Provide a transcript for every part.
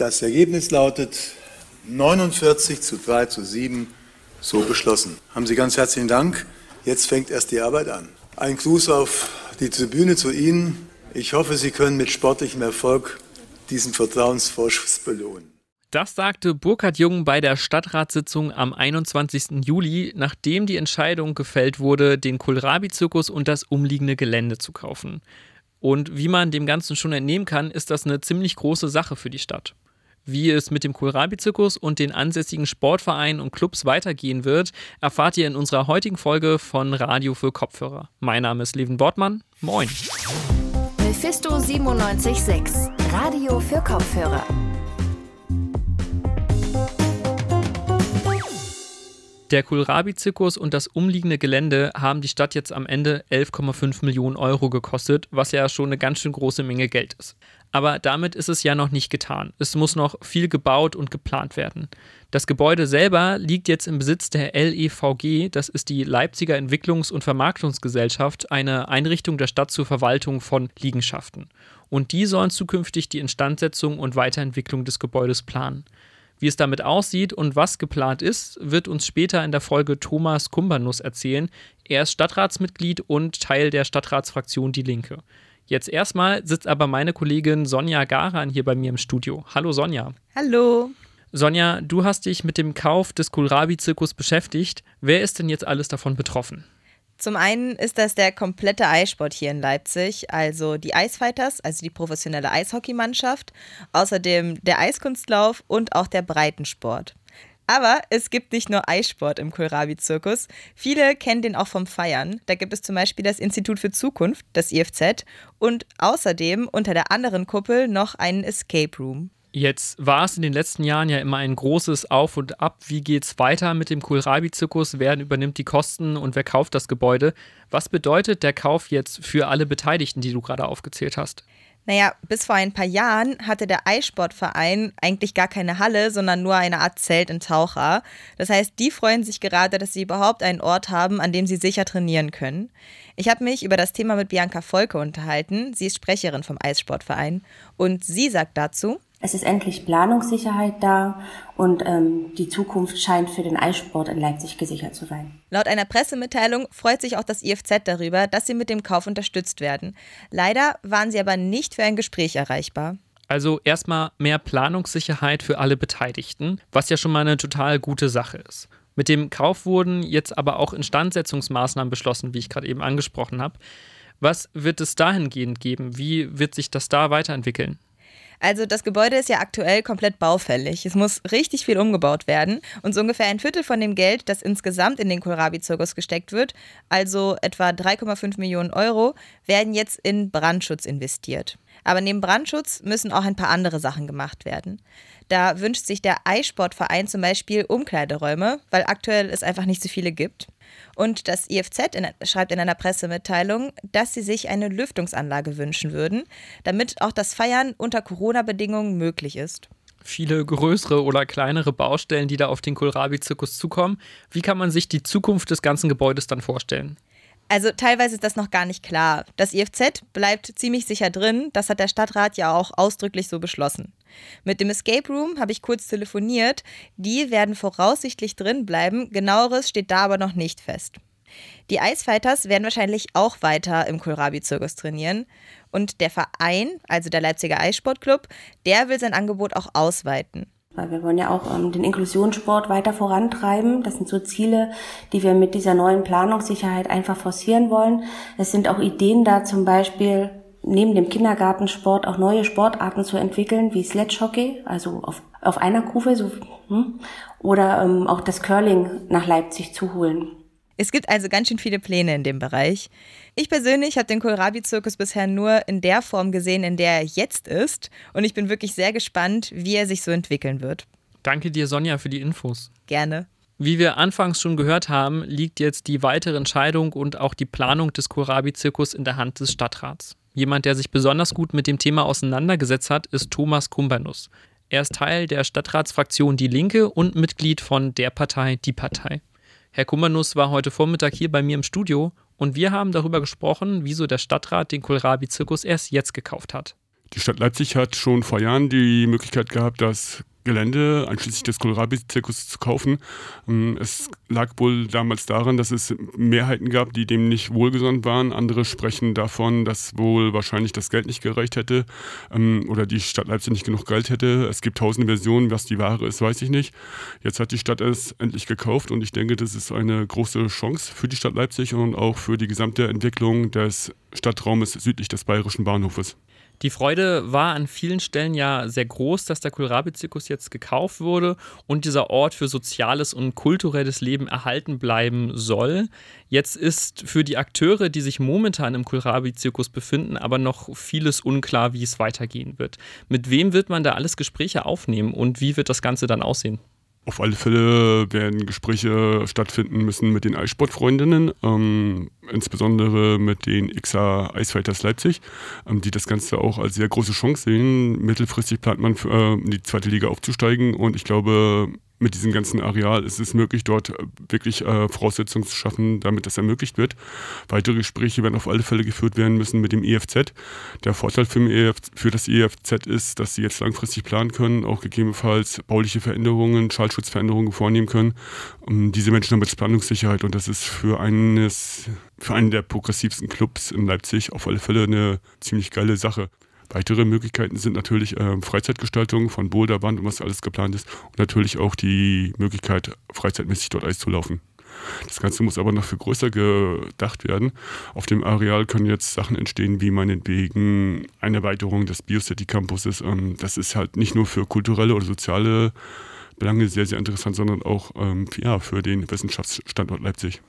Das Ergebnis lautet 49 zu 3 zu 7, so beschlossen. Haben Sie ganz herzlichen Dank. Jetzt fängt erst die Arbeit an. Ein Gruß auf die Tribüne zu Ihnen. Ich hoffe, Sie können mit sportlichem Erfolg diesen Vertrauensvorschuss belohnen. Das sagte Burkhard Jung bei der Stadtratssitzung am 21. Juli, nachdem die Entscheidung gefällt wurde, den Kohlrabi-Zirkus und das umliegende Gelände zu kaufen. Und wie man dem Ganzen schon entnehmen kann, ist das eine ziemlich große Sache für die Stadt. Wie es mit dem Kohlrabi-Zirkus und den ansässigen Sportvereinen und Clubs weitergehen wird, erfahrt ihr in unserer heutigen Folge von Radio für Kopfhörer. Mein Name ist Levin Bortmann. Moin. Mephisto 976, Radio für Kopfhörer. Der Kohlrabi-Zirkus und das umliegende Gelände haben die Stadt jetzt am Ende 11,5 Millionen Euro gekostet, was ja schon eine ganz schön große Menge Geld ist. Aber damit ist es ja noch nicht getan. Es muss noch viel gebaut und geplant werden. Das Gebäude selber liegt jetzt im Besitz der LEVG, das ist die Leipziger Entwicklungs- und Vermarktungsgesellschaft, eine Einrichtung der Stadt zur Verwaltung von Liegenschaften. Und die sollen zukünftig die Instandsetzung und Weiterentwicklung des Gebäudes planen. Wie es damit aussieht und was geplant ist, wird uns später in der Folge Thomas Kumbanus erzählen. Er ist Stadtratsmitglied und Teil der Stadtratsfraktion Die Linke. Jetzt erstmal sitzt aber meine Kollegin Sonja Garan hier bei mir im Studio. Hallo Sonja. Hallo. Sonja, du hast dich mit dem Kauf des Kohlrabi-Zirkus beschäftigt. Wer ist denn jetzt alles davon betroffen? Zum einen ist das der komplette Eissport hier in Leipzig, also die Eisfighters, also die professionelle Eishockeymannschaft, außerdem der Eiskunstlauf und auch der Breitensport. Aber es gibt nicht nur Eissport im Kohlrabi-Zirkus. Viele kennen den auch vom Feiern. Da gibt es zum Beispiel das Institut für Zukunft, das IFZ, und außerdem unter der anderen Kuppel noch einen Escape Room. Jetzt war es in den letzten Jahren ja immer ein großes Auf und Ab. Wie geht es weiter mit dem Kohlrabi-Zirkus? Wer übernimmt die Kosten und wer kauft das Gebäude? Was bedeutet der Kauf jetzt für alle Beteiligten, die du gerade aufgezählt hast? Naja, bis vor ein paar Jahren hatte der Eissportverein eigentlich gar keine Halle, sondern nur eine Art Zelt in Taucher. Das heißt, die freuen sich gerade, dass sie überhaupt einen Ort haben, an dem sie sicher trainieren können. Ich habe mich über das Thema mit Bianca Volke unterhalten. Sie ist Sprecherin vom Eissportverein und sie sagt dazu, es ist endlich Planungssicherheit da und ähm, die Zukunft scheint für den Eissport in Leipzig gesichert zu sein. Laut einer Pressemitteilung freut sich auch das IFZ darüber, dass sie mit dem Kauf unterstützt werden. Leider waren sie aber nicht für ein Gespräch erreichbar. Also erstmal mehr Planungssicherheit für alle Beteiligten, was ja schon mal eine total gute Sache ist. Mit dem Kauf wurden jetzt aber auch Instandsetzungsmaßnahmen beschlossen, wie ich gerade eben angesprochen habe. Was wird es dahingehend geben? Wie wird sich das da weiterentwickeln? Also das Gebäude ist ja aktuell komplett baufällig. Es muss richtig viel umgebaut werden und so ungefähr ein Viertel von dem Geld, das insgesamt in den Kohlrabi-Zirkus gesteckt wird, also etwa 3,5 Millionen Euro, werden jetzt in Brandschutz investiert. Aber neben Brandschutz müssen auch ein paar andere Sachen gemacht werden. Da wünscht sich der Eissportverein zum Beispiel Umkleideräume, weil aktuell es einfach nicht so viele gibt. Und das IFZ in, schreibt in einer Pressemitteilung, dass sie sich eine Lüftungsanlage wünschen würden, damit auch das Feiern unter Corona-Bedingungen möglich ist. Viele größere oder kleinere Baustellen, die da auf den Kohlrabi-Zirkus zukommen. Wie kann man sich die Zukunft des ganzen Gebäudes dann vorstellen? Also teilweise ist das noch gar nicht klar. Das IFZ bleibt ziemlich sicher drin. Das hat der Stadtrat ja auch ausdrücklich so beschlossen. Mit dem Escape Room habe ich kurz telefoniert. Die werden voraussichtlich drin bleiben. Genaueres steht da aber noch nicht fest. Die Icefighters werden wahrscheinlich auch weiter im Kohlrabi-Zirkus trainieren. Und der Verein, also der Leipziger Eissportclub, der will sein Angebot auch ausweiten. Weil wir wollen ja auch ähm, den Inklusionssport weiter vorantreiben. Das sind so Ziele, die wir mit dieser neuen Planungssicherheit einfach forcieren wollen. Es sind auch Ideen da, zum Beispiel neben dem Kindergartensport auch neue Sportarten zu entwickeln, wie Sledgehockey, also auf, auf einer Kufe, so, hm, oder ähm, auch das Curling nach Leipzig zu holen. Es gibt also ganz schön viele Pläne in dem Bereich. Ich persönlich habe den Kohlrabi-Zirkus bisher nur in der Form gesehen, in der er jetzt ist. Und ich bin wirklich sehr gespannt, wie er sich so entwickeln wird. Danke dir, Sonja, für die Infos. Gerne. Wie wir anfangs schon gehört haben, liegt jetzt die weitere Entscheidung und auch die Planung des Kohlrabi-Zirkus in der Hand des Stadtrats. Jemand, der sich besonders gut mit dem Thema auseinandergesetzt hat, ist Thomas Kumbanus. Er ist Teil der Stadtratsfraktion Die Linke und Mitglied von der Partei Die Partei. Herr Kummernuss war heute Vormittag hier bei mir im Studio und wir haben darüber gesprochen, wieso der Stadtrat den Kohlrabi-Zirkus erst jetzt gekauft hat. Die Stadt Leipzig hat schon vor Jahren die Möglichkeit gehabt, das Gelände einschließlich des Kohlrabi-Zirkus zu kaufen. Ähm, es lag wohl damals daran, dass es Mehrheiten gab, die dem nicht wohlgesonnen waren. Andere sprechen davon, dass wohl wahrscheinlich das Geld nicht gereicht hätte ähm, oder die Stadt Leipzig nicht genug Geld hätte. Es gibt tausende Versionen, was die Ware ist, weiß ich nicht. Jetzt hat die Stadt es endlich gekauft und ich denke, das ist eine große Chance für die Stadt Leipzig und auch für die gesamte Entwicklung des Stadtraumes südlich des Bayerischen Bahnhofes. Die Freude war an vielen Stellen ja sehr groß, dass der Kohlrabi-Zirkus jetzt gekauft wurde und dieser Ort für soziales und kulturelles Leben erhalten bleiben soll. Jetzt ist für die Akteure, die sich momentan im Kohlrabi-Zirkus befinden, aber noch vieles unklar, wie es weitergehen wird. Mit wem wird man da alles Gespräche aufnehmen und wie wird das Ganze dann aussehen? Auf alle Fälle werden Gespräche stattfinden müssen mit den Eissportfreundinnen, ähm, insbesondere mit den XA Eisfighters Leipzig, ähm, die das Ganze auch als sehr große Chance sehen. Mittelfristig plant man, für, äh, in die zweite Liga aufzusteigen und ich glaube, mit diesem ganzen Areal ist es möglich, dort wirklich äh, Voraussetzungen zu schaffen, damit das ermöglicht wird. Weitere Gespräche werden auf alle Fälle geführt werden müssen mit dem EFZ. Der Vorteil für, EF, für das EFZ ist, dass sie jetzt langfristig planen können, auch gegebenenfalls bauliche Veränderungen, Schallschutzveränderungen vornehmen können. Und diese Menschen haben jetzt Planungssicherheit und das ist für eines für einen der progressivsten Clubs in Leipzig auf alle Fälle eine ziemlich geile Sache. Weitere Möglichkeiten sind natürlich äh, Freizeitgestaltung von Boulderband und was alles geplant ist und natürlich auch die Möglichkeit, freizeitmäßig dort Eis zu laufen. Das Ganze muss aber noch viel größer gedacht werden. Auf dem Areal können jetzt Sachen entstehen, wie meinetwegen eine Erweiterung des Biocity Campuses. Ähm, das ist halt nicht nur für kulturelle oder soziale Belange sehr, sehr interessant, sondern auch ähm, ja, für den Wissenschaftsstandort Leipzig.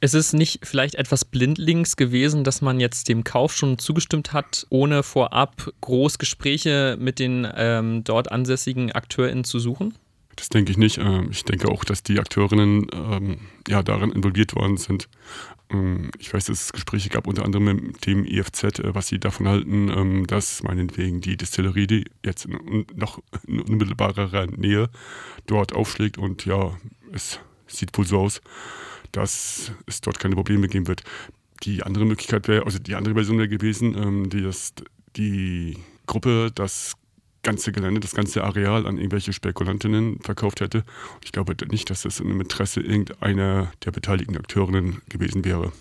Es ist nicht vielleicht etwas blindlings gewesen, dass man jetzt dem Kauf schon zugestimmt hat, ohne vorab groß Gespräche mit den ähm, dort ansässigen AkteurInnen zu suchen? Das denke ich nicht. Ähm, ich denke auch, dass die Akteurinnen ähm, ja, darin involviert worden sind. Ähm, ich weiß, dass es Gespräche gab, unter anderem mit dem IFZ, äh, was sie davon halten, dass meinetwegen die Distillerie, die jetzt in noch in unmittelbarer Nähe dort aufschlägt und ja, es sieht wohl so aus, dass es dort keine Probleme geben wird. Die andere Möglichkeit wäre, also die andere Version wäre gewesen, ähm, die, das, die Gruppe das ganze Gelände, das ganze Areal an irgendwelche Spekulantinnen verkauft hätte. Ich glaube nicht, dass das im Interesse irgendeiner der beteiligten Akteurinnen gewesen wäre.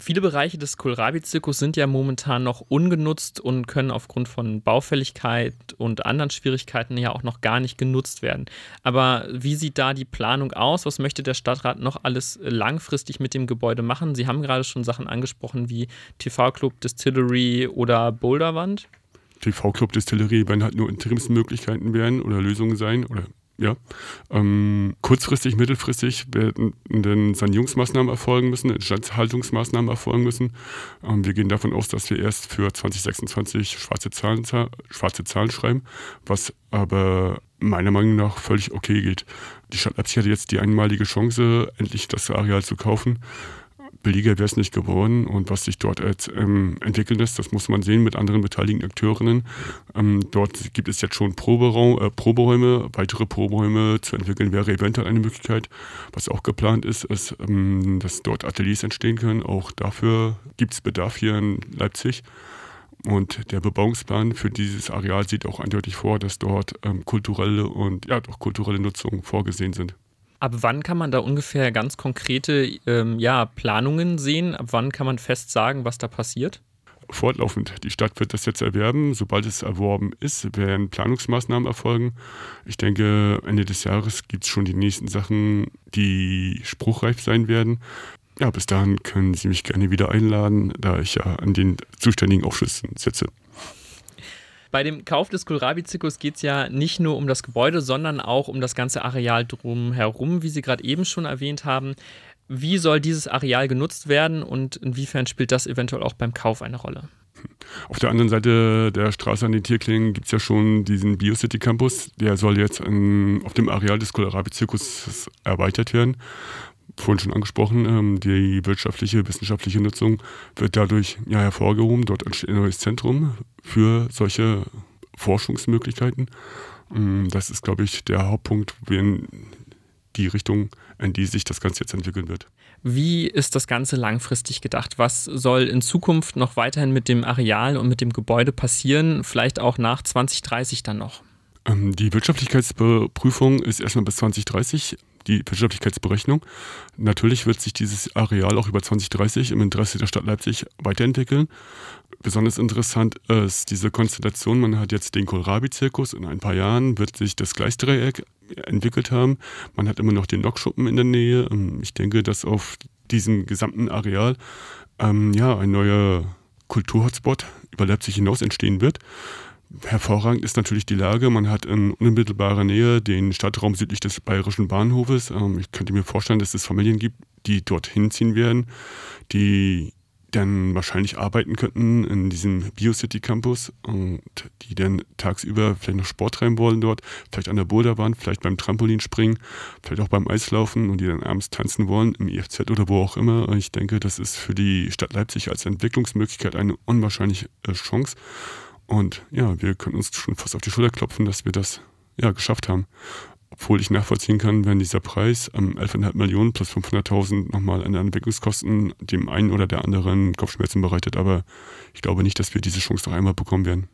Viele Bereiche des Kohlrabi-Zirkus sind ja momentan noch ungenutzt und können aufgrund von Baufälligkeit und anderen Schwierigkeiten ja auch noch gar nicht genutzt werden. Aber wie sieht da die Planung aus? Was möchte der Stadtrat noch alles langfristig mit dem Gebäude machen? Sie haben gerade schon Sachen angesprochen wie TV-Club, Distillery oder Boulderwand. TV-Club, Distillery werden halt nur Interimsmöglichkeiten werden oder Lösungen sein oder ja. Ähm, kurzfristig, mittelfristig werden dann Sanierungsmaßnahmen erfolgen müssen, Instandhaltungsmaßnahmen erfolgen müssen. Ähm, wir gehen davon aus, dass wir erst für 2026 schwarze Zahlen, schwarze Zahlen schreiben, was aber meiner Meinung nach völlig okay geht. Die Stadt Leipzig hatte jetzt die einmalige Chance, endlich das Areal zu kaufen billiger wäre es nicht geworden. Und was sich dort ähm, entwickeln lässt, das muss man sehen mit anderen beteiligten Akteurinnen. Ähm, dort gibt es jetzt schon Proberaum, äh, Proberäume. Weitere Proberäume zu entwickeln wäre eventuell eine Möglichkeit. Was auch geplant ist, ist, ähm, dass dort Ateliers entstehen können. Auch dafür gibt es Bedarf hier in Leipzig. Und der Bebauungsplan für dieses Areal sieht auch eindeutig vor, dass dort ähm, kulturelle und ja, doch kulturelle Nutzungen vorgesehen sind. Ab wann kann man da ungefähr ganz konkrete ähm, ja, Planungen sehen? Ab wann kann man fest sagen, was da passiert? Fortlaufend. Die Stadt wird das jetzt erwerben. Sobald es erworben ist, werden Planungsmaßnahmen erfolgen. Ich denke, Ende des Jahres gibt es schon die nächsten Sachen, die spruchreif sein werden. Ja, bis dahin können Sie mich gerne wieder einladen, da ich ja an den zuständigen Ausschüssen sitze. Bei dem Kauf des Kohlrabi-Zirkus geht es ja nicht nur um das Gebäude, sondern auch um das ganze Areal drumherum, wie Sie gerade eben schon erwähnt haben. Wie soll dieses Areal genutzt werden und inwiefern spielt das eventuell auch beim Kauf eine Rolle? Auf der anderen Seite der Straße an den Tierklingen gibt es ja schon diesen Biocity Campus. Der soll jetzt in, auf dem Areal des Kohlrabi-Zirkus erweitert werden vorhin schon angesprochen, ähm, die wirtschaftliche, wissenschaftliche Nutzung wird dadurch ja, hervorgehoben. Dort entsteht ein neues Zentrum für solche Forschungsmöglichkeiten. Ähm, das ist, glaube ich, der Hauptpunkt, wenn die Richtung, in die sich das Ganze jetzt entwickeln wird. Wie ist das Ganze langfristig gedacht? Was soll in Zukunft noch weiterhin mit dem Areal und mit dem Gebäude passieren? Vielleicht auch nach 2030 dann noch? Ähm, die Wirtschaftlichkeitsprüfung ist erstmal bis 2030 die Wirtschaftlichkeitsberechnung. Natürlich wird sich dieses Areal auch über 2030 im Interesse der Stadt Leipzig weiterentwickeln. Besonders interessant ist diese Konstellation. Man hat jetzt den Kohlrabi-Zirkus. In ein paar Jahren wird sich das Gleisdreieck entwickelt haben. Man hat immer noch den Lokschuppen in der Nähe. Ähm, ich denke, dass auf diesem gesamten Areal ähm, ja, ein neuer Kulturhotspot über Leipzig hinaus entstehen wird. Hervorragend ist natürlich die Lage. Man hat in unmittelbarer Nähe den Stadtraum südlich des Bayerischen Bahnhofes. Ähm, ich könnte mir vorstellen, dass es Familien gibt, die dorthin ziehen werden, die dann wahrscheinlich arbeiten könnten in diesem Biocity Campus und die dann tagsüber vielleicht noch Sport treiben wollen dort, vielleicht an der Boulderbahn, vielleicht beim Trampolinspringen, vielleicht auch beim Eislaufen und die dann abends tanzen wollen im IFZ oder wo auch immer. Ich denke, das ist für die Stadt Leipzig als Entwicklungsmöglichkeit eine unwahrscheinliche äh, Chance. Und ja, wir können uns schon fast auf die Schulter klopfen, dass wir das ja geschafft haben. Obwohl ich nachvollziehen kann, wenn dieser Preis ähm, 11,5 Millionen plus 500.000 nochmal an Entwicklungskosten dem einen oder der anderen Kopfschmerzen bereitet. Aber ich glaube nicht, dass wir diese Chance noch einmal bekommen werden.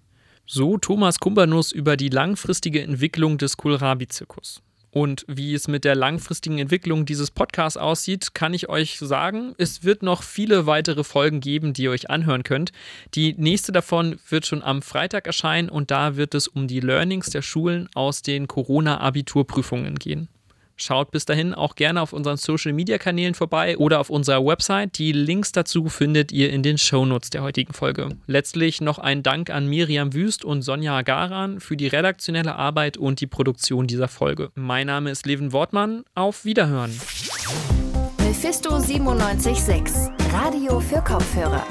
So Thomas Kumbanus über die langfristige Entwicklung des Kohlrabi-Zirkus. Und wie es mit der langfristigen Entwicklung dieses Podcasts aussieht, kann ich euch sagen, es wird noch viele weitere Folgen geben, die ihr euch anhören könnt. Die nächste davon wird schon am Freitag erscheinen und da wird es um die Learnings der Schulen aus den Corona-Abiturprüfungen gehen. Schaut bis dahin auch gerne auf unseren Social Media Kanälen vorbei oder auf unserer Website. Die Links dazu findet ihr in den Shownotes der heutigen Folge. Letztlich noch ein Dank an Miriam Wüst und Sonja Agaran für die redaktionelle Arbeit und die Produktion dieser Folge. Mein Name ist Levin Wortmann. Auf Wiederhören. Mephisto 976, Radio für Kopfhörer.